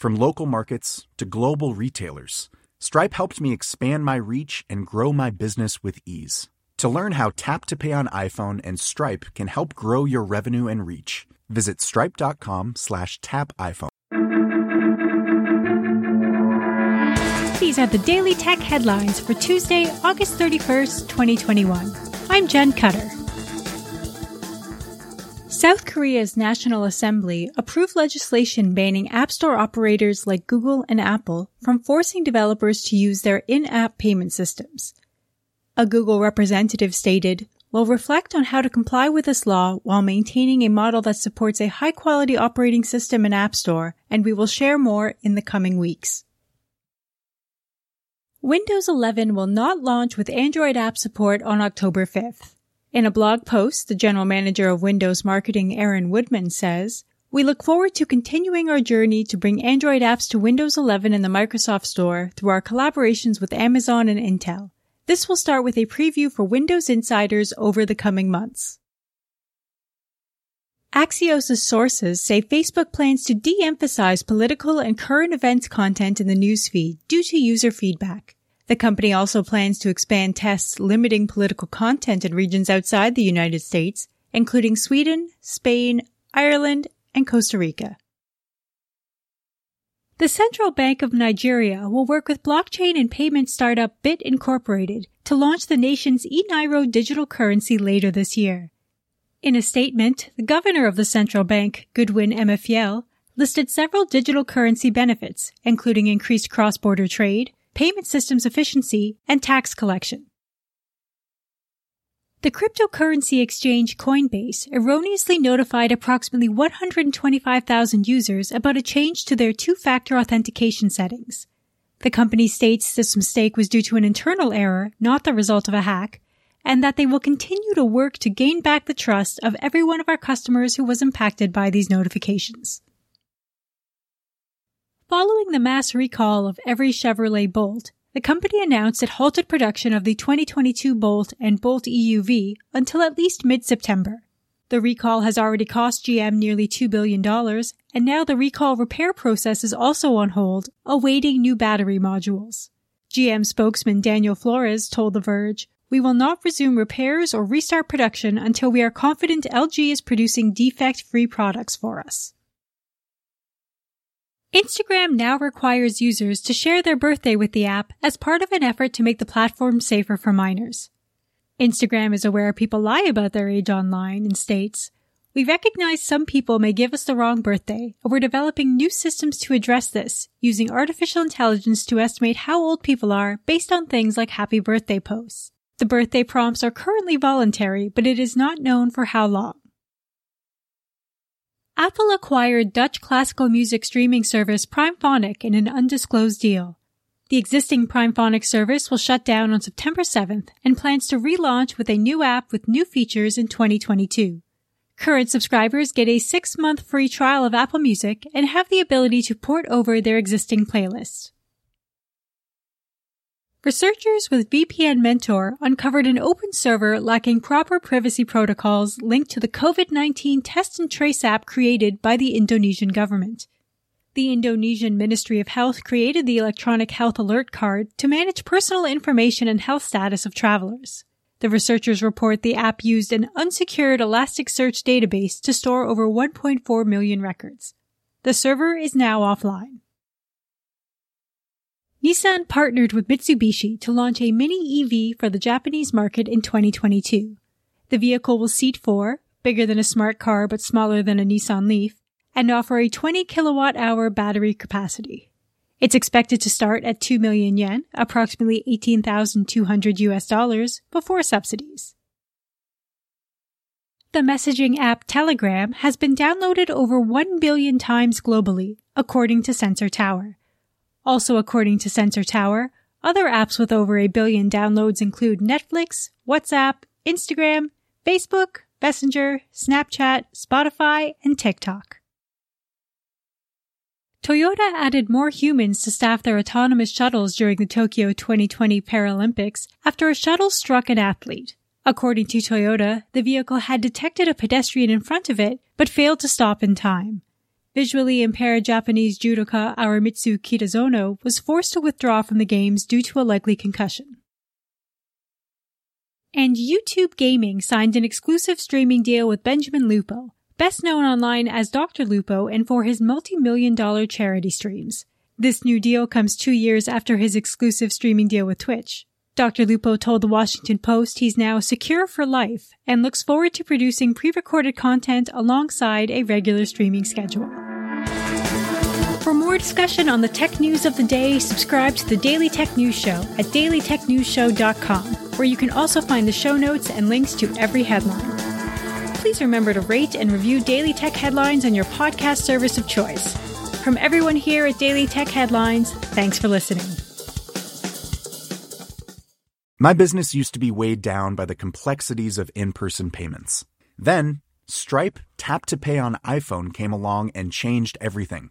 From local markets to global retailers, Stripe helped me expand my reach and grow my business with ease. To learn how Tap to Pay on iPhone and Stripe can help grow your revenue and reach, visit stripe.com slash tap iPhone. These are the Daily Tech headlines for Tuesday, August 31st, 2021. I'm Jen Cutter. South Korea's National Assembly approved legislation banning App Store operators like Google and Apple from forcing developers to use their in-app payment systems. A Google representative stated, We'll reflect on how to comply with this law while maintaining a model that supports a high quality operating system and App Store, and we will share more in the coming weeks. Windows 11 will not launch with Android app support on October 5th. In a blog post, the general manager of Windows marketing, Aaron Woodman, says, we look forward to continuing our journey to bring Android apps to Windows 11 in the Microsoft Store through our collaborations with Amazon and Intel. This will start with a preview for Windows insiders over the coming months. Axios' sources say Facebook plans to de-emphasize political and current events content in the newsfeed due to user feedback. The company also plans to expand tests limiting political content in regions outside the United States, including Sweden, Spain, Ireland, and Costa Rica. The Central Bank of Nigeria will work with blockchain and payment startup Bitt Incorporated to launch the nation's eNaira digital currency later this year. In a statement, the governor of the central bank, Godwin Emefiele, listed several digital currency benefits, including increased cross-border trade, payment systems efficiency, and tax collection. The cryptocurrency exchange Coinbase erroneously notified approximately 125,000 users about a change to their two-factor authentication settings. The company states this mistake was due to an internal error, not the result of a hack, and that they will continue to work to gain back the trust of every one of our customers who was impacted by these notifications. Following the mass recall of every Chevrolet Bolt, the company announced it halted production of the 2022 Bolt and Bolt EUV until at least mid-September. The recall has already cost GM nearly $2 billion, and now the recall repair process is also on hold, awaiting new battery modules. GM spokesman Daniel Flores told The Verge, we will not resume repairs or restart production until we are confident LG is producing defect-free products for us. Instagram now requires users to share their birthday with the app as part of an effort to make the platform safer for minors. Instagram is aware people lie about their age online and states, we recognize some people may give us the wrong birthday, and we're developing new systems to address this, using artificial intelligence to estimate how old people are based on things like happy birthday posts. The birthday prompts are currently voluntary, but it is not known for how long. Apple acquired Dutch classical music streaming service Primephonic in an undisclosed deal. The existing Primephonic service will shut down on September 7th and plans to relaunch with a new app with new features in 2022. Current subscribers get a six month free trial of Apple Music and have the ability to port over their existing playlists. Researchers with VPN Mentor uncovered an open server lacking proper privacy protocols linked to the COVID-19 test and trace app created by the Indonesian government. The Indonesian Ministry of Health created the electronic health alert card to manage personal information and health status of travelers. The researchers report the app used an unsecured Elasticsearch database to store over 1.4 million records. The server is now offline. Nissan partnered with Mitsubishi to launch a mini EV for the Japanese market in 2022. The vehicle will seat four, bigger than a smart car but smaller than a Nissan Leaf, and offer a 20 kilowatt hour battery capacity. It's expected to start at 2 million yen, approximately 18,200 US dollars, before subsidies. The messaging app Telegram has been downloaded over 1 billion times globally, according to Sensor Tower. Also, according to Sensor Tower, other apps with over a billion downloads include Netflix, WhatsApp, Instagram, Facebook, Messenger, Snapchat, Spotify, and TikTok. Toyota added more humans to staff their autonomous shuttles during the Tokyo 2020 Paralympics after a shuttle struck an athlete. According to Toyota, the vehicle had detected a pedestrian in front of it, but failed to stop in time. Visually impaired Japanese judoka Aramitsu Kitazono was forced to withdraw from the games due to a likely concussion. And YouTube Gaming signed an exclusive streaming deal with Benjamin Lupo, best known online as Dr. Lupo and for his multi-million dollar charity streams. This new deal comes two years after his exclusive streaming deal with Twitch. Dr. Lupo told the Washington Post he's now secure for life and looks forward to producing pre-recorded content alongside a regular streaming schedule. For more discussion on the tech news of the day, subscribe to the Daily Tech News Show at dailytechnewsshow.com, where you can also find the show notes and links to every headline. Please remember to rate and review Daily Tech Headlines on your podcast service of choice. From everyone here at Daily Tech Headlines, thanks for listening. My business used to be weighed down by the complexities of in person payments. Then, Stripe Tap to Pay on iPhone came along and changed everything.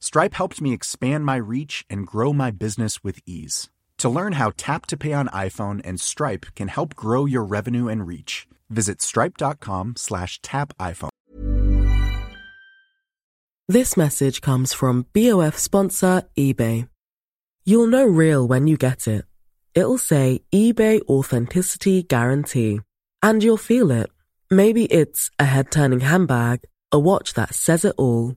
Stripe helped me expand my reach and grow my business with ease. To learn how Tap to Pay on iPhone and Stripe can help grow your revenue and reach, visit stripe.com slash tap iPhone. This message comes from BOF sponsor eBay. You'll know real when you get it. It'll say eBay Authenticity Guarantee. And you'll feel it. Maybe it's a head turning handbag, a watch that says it all,